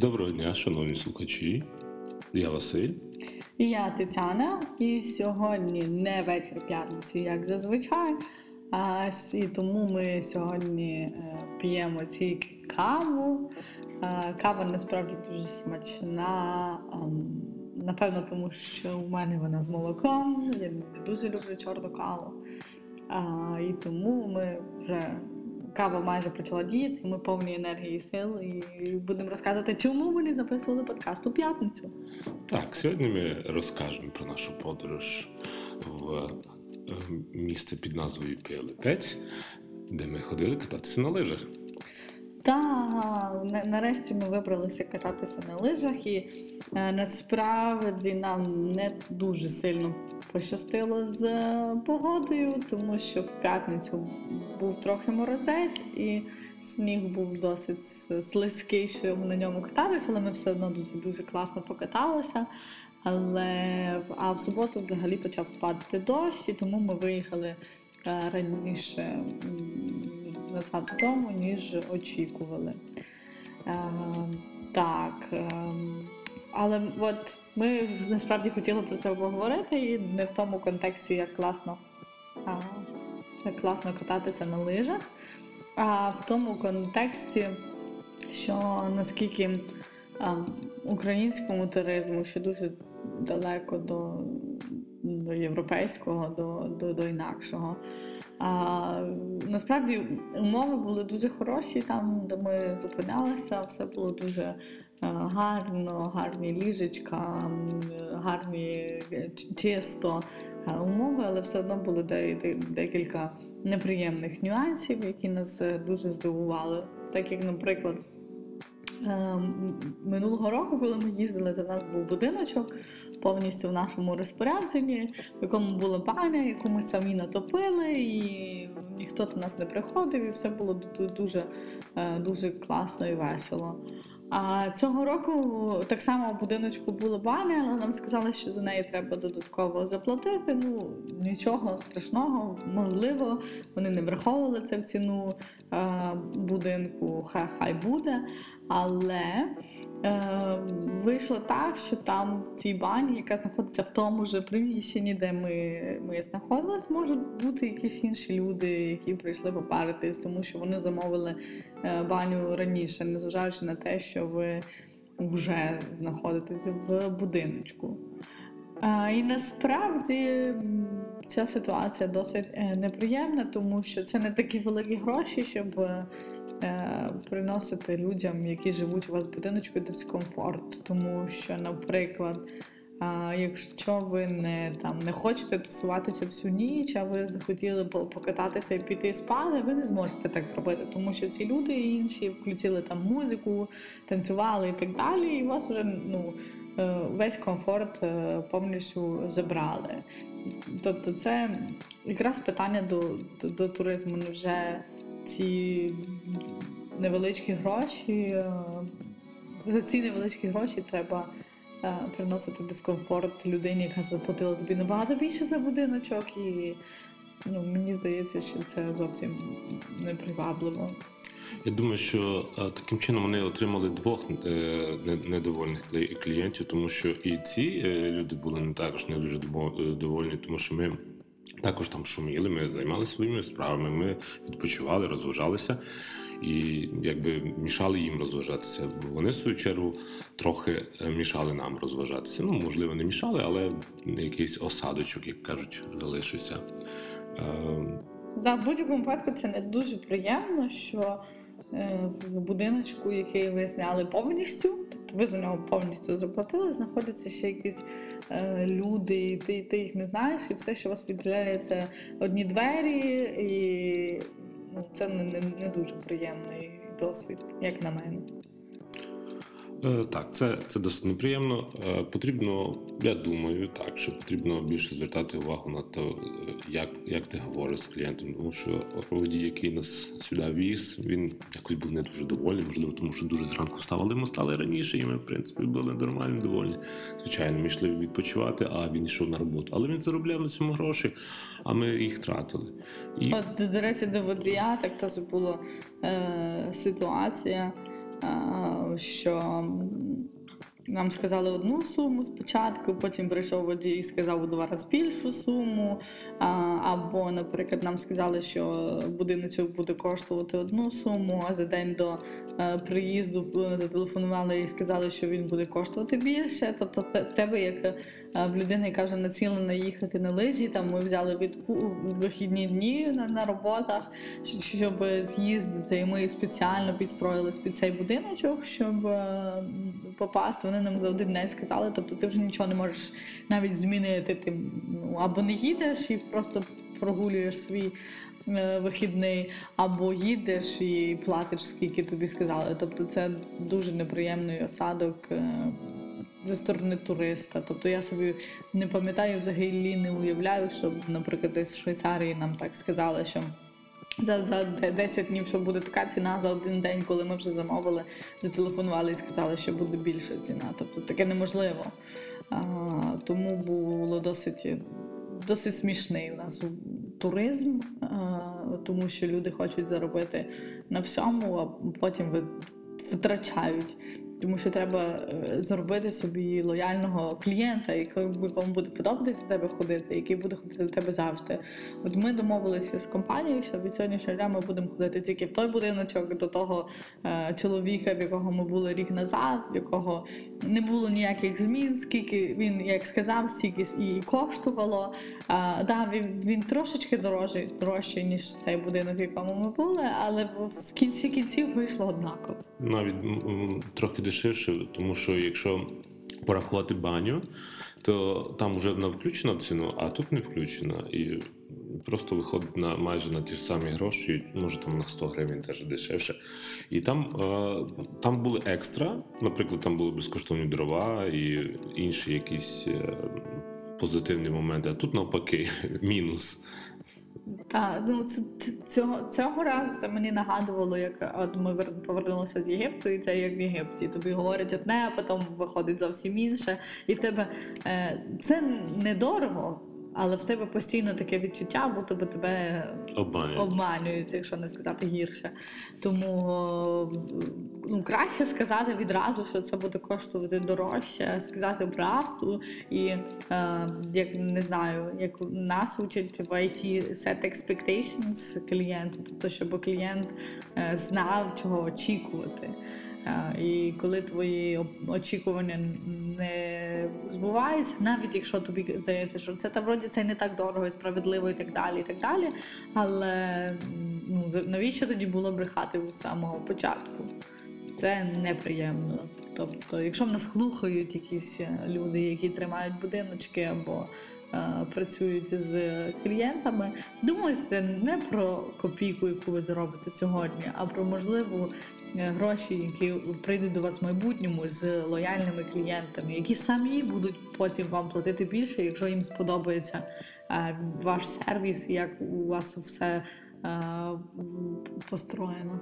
Доброго дня, шановні слухачі. Я Василь. І я Тетяна. І сьогодні не вечір п'ятниці, як зазвичай. А, І тому ми сьогодні е, п'ємо тільки каву. А, Кава насправді дуже смачна. Напевно, тому що у мене вона з молоком. Я дуже люблю чорну каву. А, І тому ми вже кава майже почала діяти, ми повні енергії і сил, і будемо розказувати, чому ми не записували подкаст у п'ятницю. Так, сьогодні ми розкажемо про нашу подорож в е, місце під назвою Піалетець, де ми ходили кататися на лижах. Так, нарешті ми вибралися кататися на лижах, і е, насправді нам не дуже сильно пощастило з е, погодою, тому що в п'ятницю був трохи морозець, і сніг був досить слизький, щоб на ньому кататися, але ми все одно дуже дуже класно покаталися. Але а в суботу взагалі почав падати дощ, і тому ми виїхали раніше назад додому, ніж очікували. Е, так. Е, але от ми насправді хотіли про це поговорити і не в тому контексті, як класно як класно кататися на лижах, а в тому контексті, що наскільки а, українському туризму ще дуже далеко до до європейського, до, до, до інакшого. А, Насправді умови були дуже хороші, там, де ми зупинялися, все було дуже е, гарно, гарні ліжечка, гарні чисто е, умови, але все одно були декілька неприємних нюансів, які нас е, дуже здивували. Так як, наприклад, минулого року, коли ми їздили, до нас був будиночок повністю в нашому розпорядженні, в якому була баня, яку ми самі натопили, і ніхто до нас не приходив, і все було дуже, е, дуже класно і весело. А цього року так само в будиночку була баня, але нам сказали, що за неї треба додатково заплатити. Ну нічого страшного, можливо, вони не враховували це в ціну е, будинку, хай хай буде. Але Е, Вийшло так, що там в цій бані, яка знаходиться в тому ж приміщенні, де ми ми знаходились, можуть бути якісь інші люди, які прийшли попаритись, тому що вони замовили е, баню раніше, незважаючи на те, що ви вже знаходитесь в будиночку. Е, і насправді ця ситуація досить е, неприємна, тому що це не такі великі гроші, щоб Е, приносити людям, які живуть у вас в будиночку, дискомфорт. Тому що, наприклад, якщо ви не там не хочете тусуватися всю ніч, а ви захотіли покататися і піти спати, ви не зможете так зробити, тому що ці люди інші включили там музику, танцювали і так далі, і вас вже ну, е, весь комфорт е, повністю забрали. Тобто, це якраз питання до, до, до туризму вже ці невеличкі гроші. Е, за ці невеличкі гроші треба е, приносити дискомфорт людині, яка заплатила тобі набагато більше за будиночок, і ну, мені здається, що це зовсім непривабливо. Я думаю, що е, таким чином вони отримали двох е, недовольних клієнтів, тому що і ці е, люди були не також не дуже довольні, тому що ми також там шуміли, ми займалися своїми справами, ми відпочивали, розважалися і якби мішали їм розважатися. Вони в свою чергу трохи мішали нам розважатися. Ну, можливо, не мішали, але якийсь осадочок, як кажуть, залишився. Да, в будь-якому випадку це не дуже приємно, що в будиночку, який ви зняли повністю, тобто ви за нього повністю заплатили, знаходяться ще якісь е, люди, ти ти їх не знаєш, і все, що вас відділяє, це одні двері, і ну, це не, не, не дуже приємний досвід, як на мене. Е, так, це це досить неприємно. Е, потрібно, я думаю, так, що потрібно більше звертати увагу на те, як як ти говориш з клієнтом, тому що водій, який нас сюди віз, він якось був не дуже довольний, можливо, тому що дуже зранку став, але ми стали раніше, і ми, в принципі, були нормально довольні. Звичайно, ми йшли відпочивати, а він йшов на роботу. Але він заробляв на цьому гроші, а ми їх тратили. І... От, до речі, до водія так теж була е, ситуація. А, що нам сказали одну суму спочатку, потім прийшов водій і сказав у два рази більшу суму. Або, наприклад, нам сказали, що будиночок буде коштувати одну суму, а за день до е, приїзду е, зателефонували і сказали, що він буде коштувати більше. Тобто, тебе, як е, в людини, яка вже націлена їхати на лижі, там ми взяли відпу вихідні дні на, на роботах, щоб з'їздити. І ми спеціально підстроїлись під цей будиночок, щоб е, попасти. Вони нам за один день сказали, тобто ти вже нічого не можеш навіть змінити. Ти ну, або не їдеш і просто прогулюєш свій е, вихідний, або їдеш і платиш, скільки тобі сказали. Тобто це дуже неприємний осадок. Зі сторони туриста. Тобто я собі не пам'ятаю, взагалі не уявляю, щоб, наприклад, десь в Швейцарії нам так сказали, що за, за 10 днів, що буде така ціна за один день, коли ми вже замовили, зателефонували і сказали, що буде більша ціна. Тобто таке неможливо. А, тому було досить, досить смішний у нас туризм, а, тому що люди хочуть заробити на всьому, а потім ви- витрачають. Тому що треба е, зробити собі лояльного клієнта, якому якому буде подобатися до тебе ходити, який буде ходити до тебе завжди. От ми домовилися з компанією, що від сьогоднішнього дня ми будемо ходити тільки в той будиночок до того е, чоловіка, в якого ми були рік назад, в якого не було ніяких змін, скільки він як сказав, стільки і коштувало. А, да, він, він трошечки дорожчий, дорожчий, ніж цей будинок, в якому ми були, але в, кінці кінців вийшло однаково. Навіть трохи дешевше, тому що якщо порахувати баню, то там вже вона включена в ціну, а тут не включена. І просто виходить на майже на ті ж самі гроші, може там на 100 гривень теж дешевше. І там, е, там були екстра, наприклад, там були безкоштовні дрова і інші якісь е, позитивні моменти, а тут навпаки мінус. Так, ну це, це цього, цього разу це мені нагадувало, як от ми вер- повернулися з Єгипту, і це як в Єгипті. Тобі говорять одне, а потім виходить зовсім інше. І тебе е, це недорого, але в тебе постійно таке відчуття, будто би тебе Обманюють. обманюють, якщо не сказати гірше. Тому ну, краще сказати відразу, що це буде коштувати дорожче, сказати правду. І е, як не знаю, як нас учать в IT set expectations клієнту, тобто, щоб клієнт е, знав, чого очікувати. Е, І коли твої очікування не збуваються, навіть якщо тобі здається, що це та вроді це не так дорого і справедливо, і так далі, і так далі. Але ну, навіщо тоді було брехати з самого початку? Це неприємно. Тобто, якщо в нас слухають якісь е, люди, які тримають будиночки або е, працюють з клієнтами, думайте не про копійку, яку ви заробите сьогодні, а про можливу гроші, які прийдуть до вас в майбутньому з лояльними клієнтами, які самі будуть потім вам платити більше, якщо їм сподобається е, ваш сервіс, як у вас все е, построєно.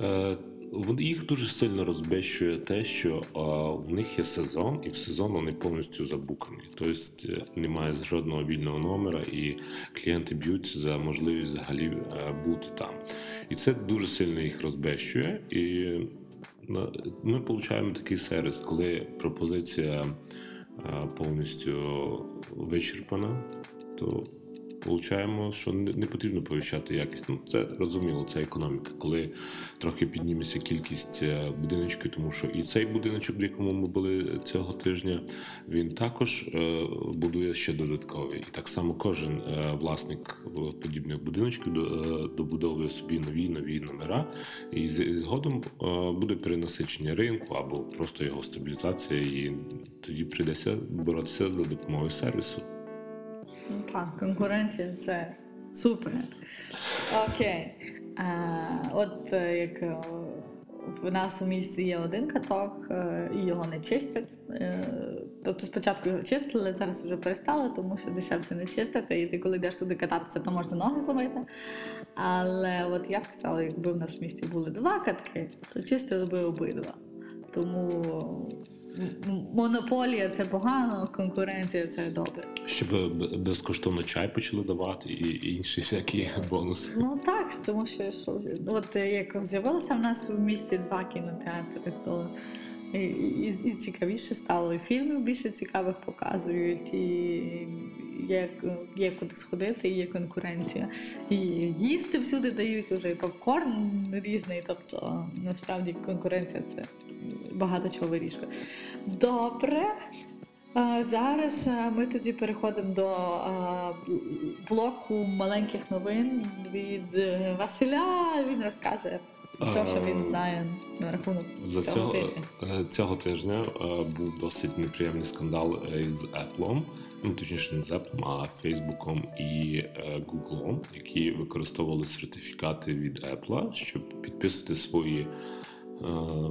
Е, Їх дуже сильно розбещує те, що е, в них є сезон, і в сезон вони повністю забукані. Тобто е, немає жодного вільного номера, і клієнти б'ються за можливість взагалі е, бути там. І це дуже сильно їх розбещує. І ми отримуємо такий сервіс, коли пропозиція повністю вичерпана, то Получаємо, що не, потрібно повищати якість. Ну це розуміло, це економіка. Коли трохи підніметься кількість е, будиночків, тому що і цей будиночок, в якому ми були цього тижня, він також е, будує ще додатковий. І так само кожен е, власник подібних будиночків добудовує собі нові нові номера, і згодом буде перенасичення ринку або просто його стабілізація, і тоді прийдеться боротися за допомогою сервісу. Так, конкуренція це супер. Окей. А, от е, як е, в нас у місті є один каток, е, і його не чистять. Тобто спочатку його чистили, зараз вже перестали, тому що дешевше не чистити, і ти коли йдеш туди кататися, то можна ноги зламити. Але от я сказала, якби в нас в місті були два катки, то чистили би обидва. Тому монополія це погано, конкуренція це добре. Щоб безкоштовно чай почали давати і інші всякі бонуси. Ну так, тому що от як з'явилося в нас в місті два кінотеатри, то і, і, і цікавіше стало, і фільмів більше цікавих показують, і є, є куди сходити, і є конкуренція. І їсти всюди дають уже і попкорн різний. Тобто насправді конкуренція це багато чого вирішує. Добре. Зараз ми тоді переходимо до блоку маленьких новин від е, Василя. Він розкаже все, що він знає на рахунок За цього цього, тижня. е, цього тижня е, був досить неприємний скандал е, із Apple, ну точніше не з Apple, а Фейсбуком і е, Google, які використовували сертифікати від Apple, щоб підписувати свої е,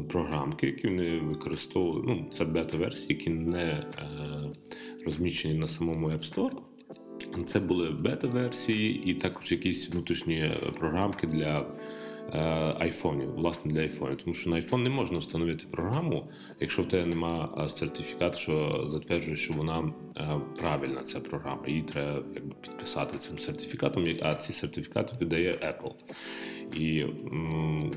програмки, які вони використовували. Ну, це бета-версії, які не е, розміщені на самому App Store. Це були бета-версії і також якісь внутрішні е, програмки для е, айфонів, власне для айфонів. Тому що на айфон не можна встановити програму, якщо в тебе нема сертифікат, що затверджує, що вона е, правильна ця програма. Її треба якби, підписати цим сертифікатом, а ці сертифікати видає Apple. І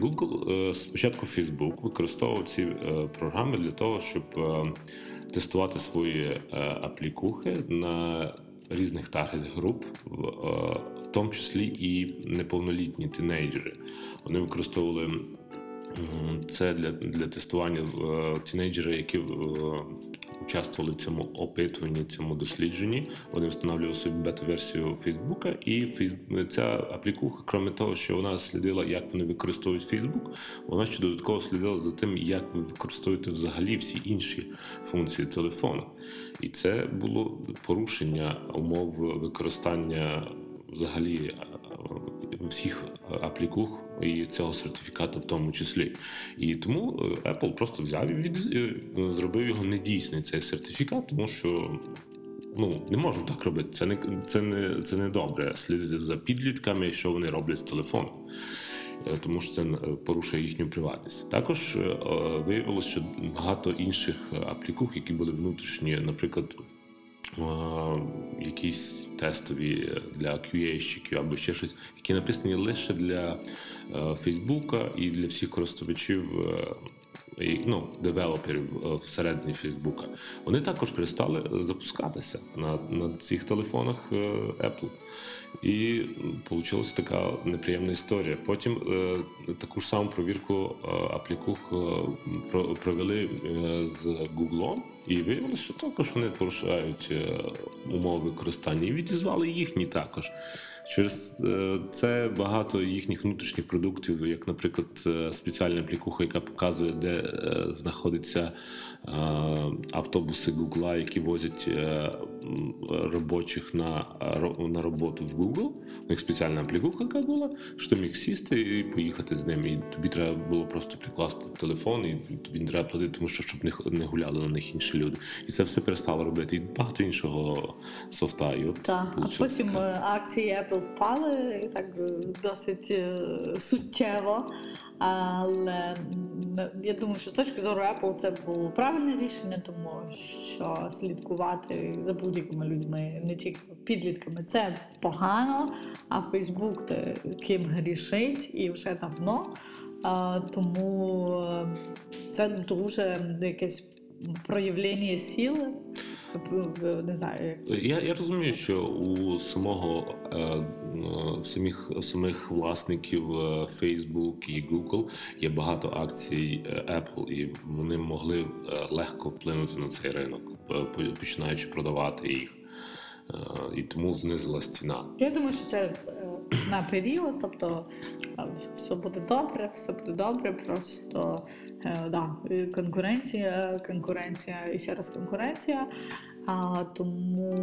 Google, е, спочатку Facebook використовував ці е, програми для того, щоб е, тестувати свої е, аплікухи на різних таргет груп, е, в тому числі і неповнолітні тінейджери. Вони використовували це для, для тестування е, тінейджери, які е, участвували в цьому опитуванні, цьому дослідженні. Вони встановлювали собі бета-версію Фейсбука, і ця аплікуха, крім того, що вона слідила, як вони використовують Фейсбук, вона ще додатково слідила за тим, як ви використовуєте взагалі всі інші функції телефону. І це було порушення умов використання взагалі е, всіх аплікух і цього сертифікату в тому числі. І тому е, Apple просто взяв і від, е, зробив його недійсний цей сертифікат, тому що. Ну, не можна так робити. Це не це не це не добре. Слідити за підлітками, що вони роблять з телефоном, Е, тому що це е, порушує їхню приватність. Також е, е, виявилося, що багато інших е, аплікух, які були внутрішні, наприклад, е, якісь тестові для QA-щиків або ще щось, які написані лише для е, Фейсбука і для всіх користувачів. е, і, ну, девелоперів е, всередині Фейсбука, вони також перестали запускатися на, на цих телефонах е, Apple. І вийшла така неприємна історія. Потім е, таку ж саму провірку е, аплікух е, про- провели з Google, і виявилося, що також вони порушають умови використання і відізвали їхні також. Через це багато їхніх внутрішніх продуктів, як, наприклад, спеціальна аплікуха, яка показує, де знаходяться автобуси Google, які возять е, м, робочих на, на роботу в Google. У них спеціальна аплікуха, яка була, що ти міг сісти і поїхати з ними. І тобі треба було просто прикласти телефон, і тобі не треба платити, тому що щоб не, не гуляли на них інші люди. І це все перестало робити. І багато іншого софта. І от Так, а потім така- е, акції Apple впали і так е, досить е, суттєво. Але я думаю, що з точки зору Apple це було правильне рішення, тому що слідкувати за будь-якими людьми, не тільки підлітками, це погано. А Facebook те, ким грішить і вже давно. Тому е, це дуже якесь проявлення сили. в- в- Не знаю, як Я, я розумію, що у самого е, е, самих самих власників е, Facebook і Google є багато акцій е, Apple, і вони могли е, легко вплинути на цей ринок, е, починаючи продавати їх. Е, І тому знизилась ціна. Я думаю, що це е, на період, тобто е, все буде добре, все буде добре. Просто е, да, е, конкуренція, конкуренція і ще раз конкуренція. А, тому,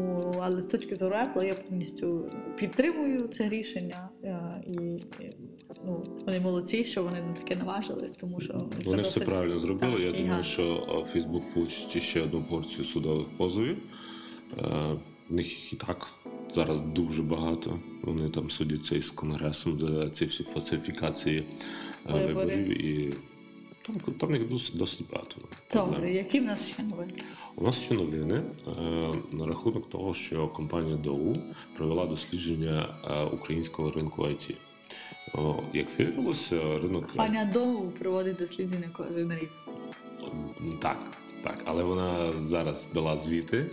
але з точки зору Apple я повністю підтримую це рішення. е, І, і ну, вони молодці, що вони на таке наважились, тому що Вони все правильно зробили. Так, Я думаю, гарно. що Facebook получить ще одну порцію судових позовів. Е, В них їх і так зараз дуже багато. Вони там судяться із конгресом за ці всі фальсифікації е, виборів. І Там, там їх досить, досить багато. Добре, які в нас ще новини? У нас ще новини е, на рахунок того, що компанія ДОУ провела дослідження е, українського ринку IT. О, як виявилося, ринок Паня Доу проводить дослідження кожен рік. так, так, але вона зараз дала звіти.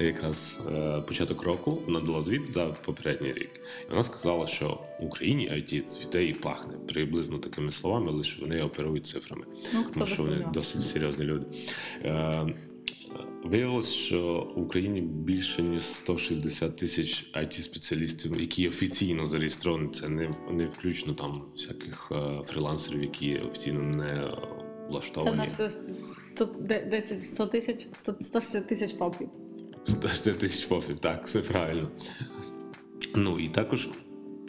Якраз е, початок року вона дала звіт за попередній рік. І вона сказала, що в Україні IT цвіте і пахне приблизно такими словами, лише вони оперують цифрами. Ну, хто тому що вони досить серйозні люди. Е, Виявилось, що в Україні більше ніж 160 тисяч it спеціалістів, які офіційно зареєстровані. Це не, не включно там всяких е, фрілансерів, які офіційно не Це влаштовані. в нас е, 100, 10, 100 тисяч, 160 тисяч фопів. 160 тисяч фофів, так, все правильно. Ну і також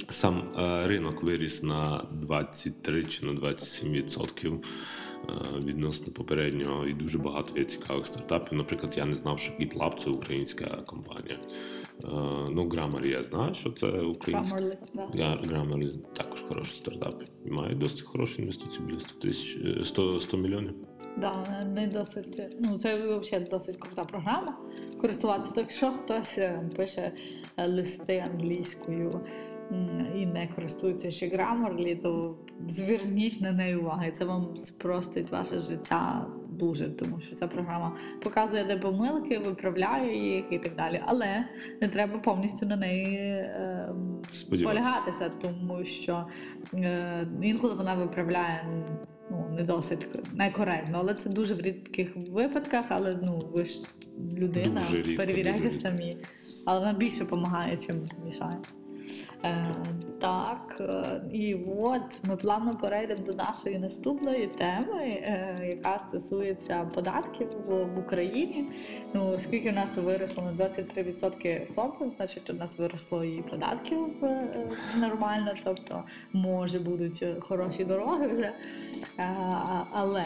сам е, ринок виріс на 23 чи на 27 відсотків е, відносно попереднього, і дуже багато є цікавих стартапів. Наприклад, я не знав, що GitLab це українська компанія. Е, ну, Grammarly я знаю, що це українська. Grammarly, да. Grammarly також хороший стартап. Має досить хороші інвестиції, біля 100 тисяч е, 100, 100 мільйонів. Да, не досить. Ну, це взагалі досить крута програма. Користуватися. Так якщо хтось е, пише е, листи англійською і не користується ще Grammarly, то зверніть на неї увагу. Це вам спростить ваше життя дуже, тому що ця програма показує, де помилки, виправляє їх і так далі. Але не треба повністю на неї. е, полягатися, тому що е, інколи вона виправляє ну, не досить некоректно, але це дуже в рідких випадках, але ну ви ж людина, Дуже рідко, перевіряйте дуже рідко. самі. Але вона більше допомагає, чим мішає. Е, так, е, і от ми плавно перейдемо до нашої наступної теми, е, яка стосується податків в, Україні. Ну, оскільки в нас виросло на 23% ФОПів, значить у нас виросло і податків е, нормально, тобто може будуть хороші дороги вже. Але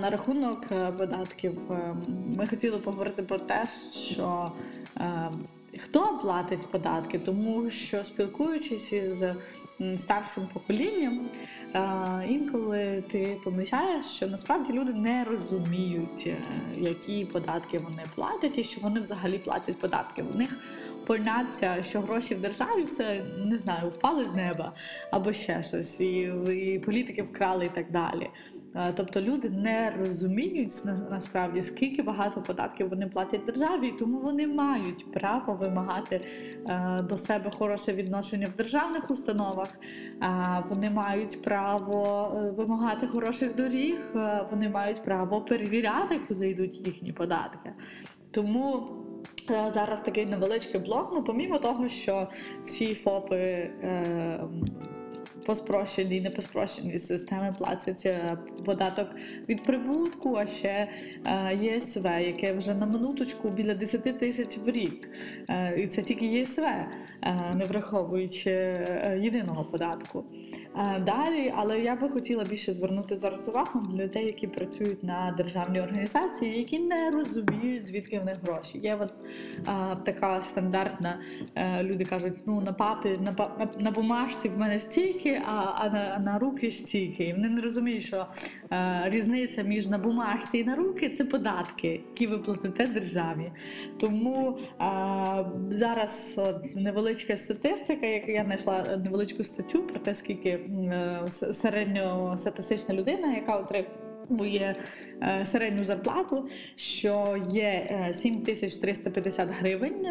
на рахунок податків ми хотіли поговорити про те, що хто платить податки, тому що спілкуючись із старшим поколінням, е, інколи ти помічаєш, що насправді люди не розуміють, е, які податки вони платять, і що вони взагалі платять податки. В них поняття, що гроші в державі це не знаю, впали з неба або ще щось, і, і політики вкрали і так далі. Е, Тобто люди не розуміють насправді скільки багато податків вони платять державі, тому вони мають право вимагати е, до себе хороше відношення в державних установах. е, Вони мають право вимагати хороших доріг, вони мають право перевіряти, куди йдуть їхні податки. Тому зараз такий невеличкий блок. Ну, помімо того, що всі ФОПи. По спрощеній, не по спрощеній системі платять е, податок від прибутку, а ще е, ЄСВ, яке вже на минуточку біля 10 тисяч в рік. Е, І це тільки ЄСВ, не враховуючи єдиного податку. Е, Далі, але я би хотіла більше звернути зараз увагу на людей, які працюють на державній організації, які не розуміють, звідки в них гроші. Є от а, така стандартна, е, люди кажуть, ну на папі, на, на, на бумажці в мене стільки, а, а, на, на руки стільки. І вони не розуміють, що е, різниця між на бумажці і на руки це податки, які ви платите державі. Тому е, зараз от, невеличка статистика, як я знайшла невеличку статтю про те, скільки е, середньостатистична людина, яка отримує е, середню зарплату, що є е, 7350 гривень е,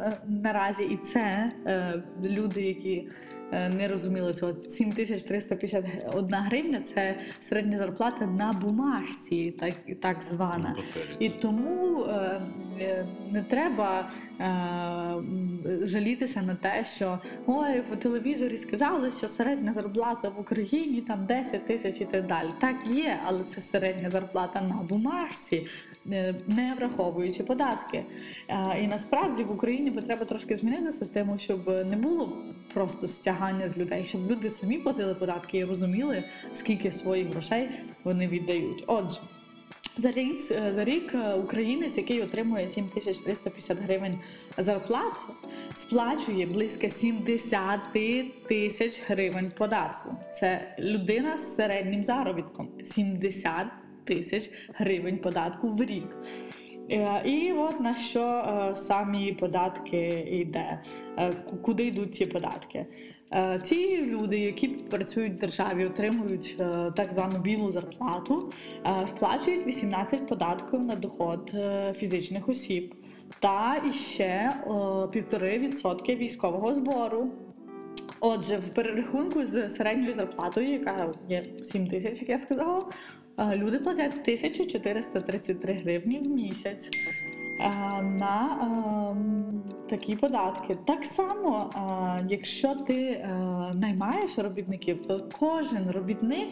е, наразі, і це е, люди, які е, не розуміли цього. 7351 гривня це середня зарплата на бумажці, так, так звана. І тому е, е, не треба е, жалітися на те, що ой, в телевізорі сказали, що середня зарплата в Україні там 10 тисяч і так далі. Так є, але це середня зарплата на бумажці, е, не враховуючи податки. Е, І насправді в Україні треба трошки змінити систему, щоб не було просто стягання з людей, щоб люди самі платили податки і розуміли, скільки своїх грошей вони віддають. Отже. За рік, за рік е, українець, який отримує 7350 гривень зарплати, сплачує близько 70 тисяч гривень податку. Це людина з середнім заробітком 70 тисяч гривень податку в рік. Е, І от на що е, самі податки йде, Е, куди йдуть ці податки. Е, Ті люди, які працюють в державі, отримують е, так звану білу зарплату, е, сплачують 18 податків на доход е, фізичних осіб та іще е, 1,5% військового збору. Отже, в перерахунку з середньою зарплатою, яка є 7 тисяч, як я сказала, е, люди платять 1433 гривні в місяць е, на такі податки. Так само, якщо ти е, наймаєш робітників, то кожен робітник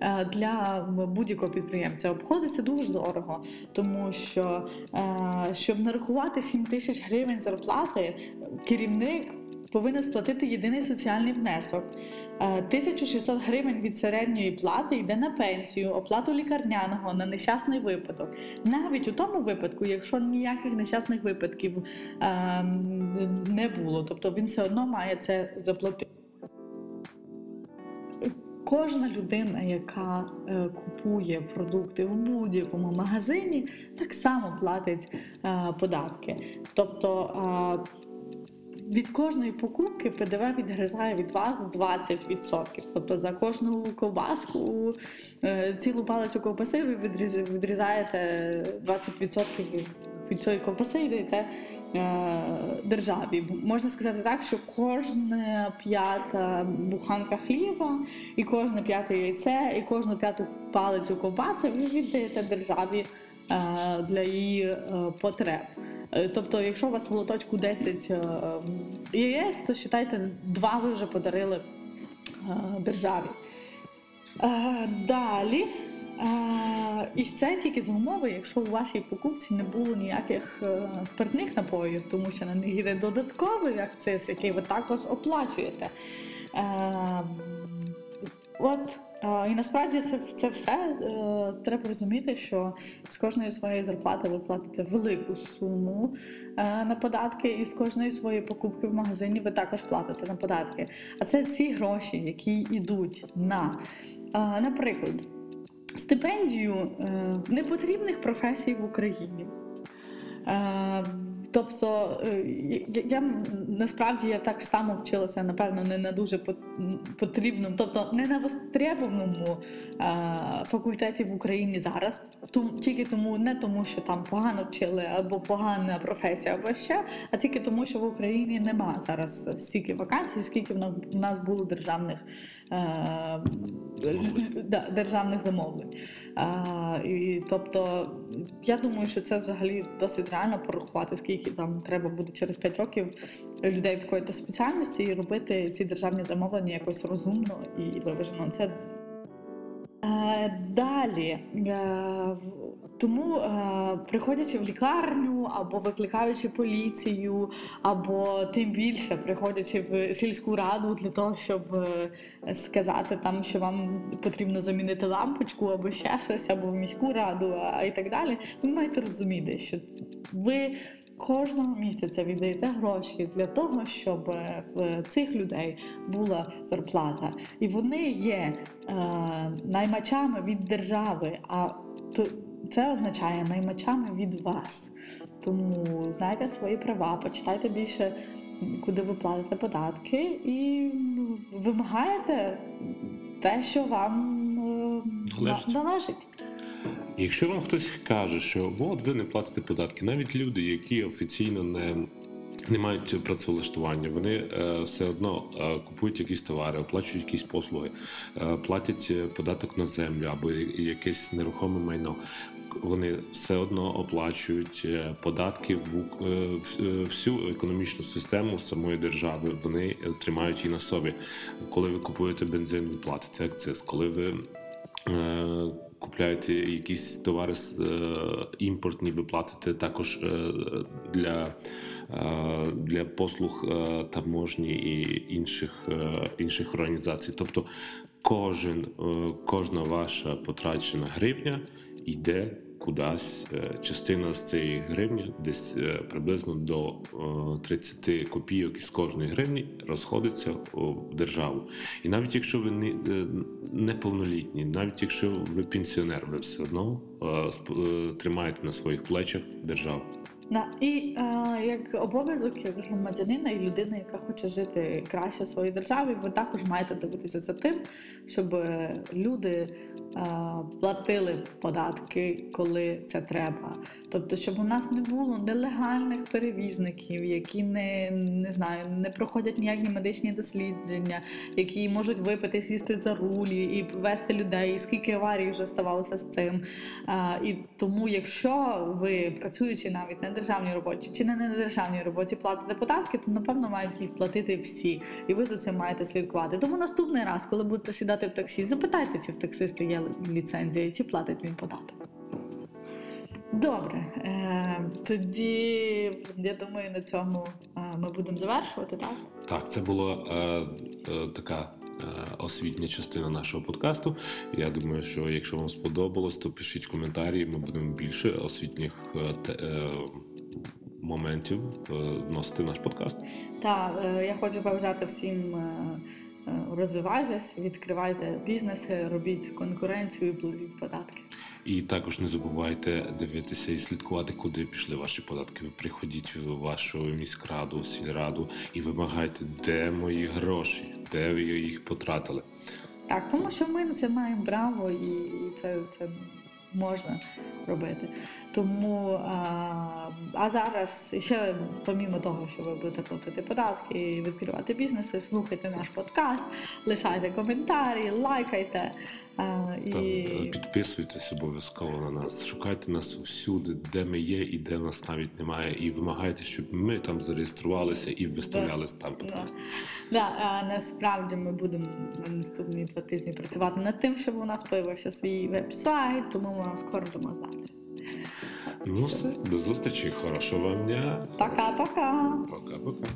е, для будь-якого підприємця обходиться дуже дорого, тому що е, щоб нарахувати 7 тисяч гривень зарплати, керівник повинен сплатити єдиний соціальний внесок. Е, 1600 гривень від середньої плати йде на пенсію, оплату лікарняного на нещасний випадок. Навіть у тому випадку, якщо ніяких нещасних випадків е, не було, тобто він все одно має це заплатити. Кожна людина, яка е, купує продукти в будь-якому магазині, так само платить е, податки. Тобто е, від кожної покупки ПДВ відгризає від вас 20%. Тобто за кожну ковбаску, е, цілу палицю ковбаси ви відріз- відрізаєте 20% від- цієї ковбаси і даєте е, державі. Можна сказати так, що кожна п'ята буханка хліба, і кожне п'яте яйце, і кожну п'яту палицю ковбаси ви віддаєте державі е, для її потреб. Е, Тобто, якщо у вас в лоточку 10 е, яєць, то вважайте, два ви вже подарили е, державі. Далі. І це тільки за умови, якщо у вашій покупці не було ніяких спиртних напоїв, тому що на них йде додатковий акциз, який ви також оплачуєте. От і насправді це, це все е, треба розуміти, що з кожної своєї зарплати ви платите велику суму е, на податки, і з кожної своєї покупки в магазині ви також платите на податки. А це ці гроші, які йдуть на, е, наприклад, стипендію непотрібних професій в Україні. Тобто е, я, насправді я так само вчилася, напевно, не на дуже пот- потрібному, тобто не на востребованому е, факультеті в Україні зараз. Тільки тому, не тому, що там погано вчили або погана професія, або ще, а тільки тому, що в Україні нема зараз стільки вакансій, скільки в нас, було державних, да, державних замовлень. І, тобто, я думаю, що це взагалі досить реально порахувати, скільки там треба буде через 5 років людей такої спеціальності і робити ці державні замовлення якось розумно і виважено. Це Е, Далі, е, тому е, приходячи в лікарню або викликаючи поліцію, або тим більше приходячи в сільську раду для того, щоб е, сказати там, що вам потрібно замінити лампочку, або ще щось, або в міську раду, і так далі, ви маєте розуміти, що ви кожного місяця віддаєте гроші для того, щоб е, в цих людей була зарплата, і вони є е, наймачами від держави. А то це означає наймачами від вас. Тому знайте свої права, почитайте більше, куди ви платите податки, і ну, вимагаєте те, що вам е, Належить. Якщо вам хтось каже, що от ви не платите податки, навіть люди, які офіційно не, не мають працевлаштування, вони е, все одно е, купують якісь товари, оплачують якісь послуги, е, платять е, податок на землю або якесь нерухоме майно. Вони все одно оплачують е, податки в е, всю економічну систему самої держави. Вони тримають її на собі. Коли ви купуєте бензин, ви платите акциз. Коли ви купляєте якісь товари з, е, імпортні, ви платите також е, для, е, для послуг таможні і інших, інших організацій. Тобто кожен, кожна ваша потрачена гривня йде кудись. Е, частина з цієї гривні, десь е, приблизно до 30 копійок із кожної гривні, розходиться в державу. І навіть якщо ви не неповнолітні, навіть якщо ви пенсіонер, ви все одно тримаєте на своїх плечах державу. Да. І е, як обов'язок, як громадянина і людина, яка хоче жити краще в своїй державі, ви також маєте дивитися за тим, щоб люди е, платили податки, коли це треба. Тобто, щоб у нас не було нелегальних перевізників, які не не знаю, не проходять ніякі медичні дослідження, які можуть випити, сісти за рулі і вести людей. Скільки аварій вже ставалося з цим. А, І тому, якщо ви працюючи навіть на державній роботі чи не на державній роботі платите податки, то напевно мають їх платити всі, і ви за цим маєте слідкувати. Тому наступний раз, коли будете сідати в таксі, запитайте, чи в таксиста є ліцензія, чи платить він податок. Добре, е, тоді я думаю, на цьому е, ми будемо завершувати, так? Так, це була е, е, така е, освітня частина нашого подкасту. Я думаю, що якщо вам сподобалось, то пишіть коментарі. Ми будемо більше освітніх е, моментів вносити наш подкаст. Так, я хочу побажати всім. Розвивайтесь, відкривайте бізнеси, робіть конкуренцію платіть податки. І також не забувайте дивитися і слідкувати, куди пішли ваші податки. Ви приходіть в вашу міськраду, сільраду і вимагайте, де мої гроші, де ви їх потратили. Так, тому що ми на це маємо право і це це можна робити. Тому а, а зараз ще помімо того, що ви будете платити податки, і відкривати бізнеси, слухайте наш подкаст, лишайте коментарі, лайкайте. А, і... Та, підписуйтесь обов'язково на нас, шукайте нас всюди, де ми є і де нас навіть немає, і вимагайте, щоб ми там зареєструвалися і виставлялися там подкаст. Да. Да, насправді ми будемо на наступні два тижні працювати над тим, щоб у нас з'явився свій веб-сайт, тому ми вам скоро дамо знати. Ну все, до зустрічі, хорошого вам дня. Пока-пока. Пока-пока.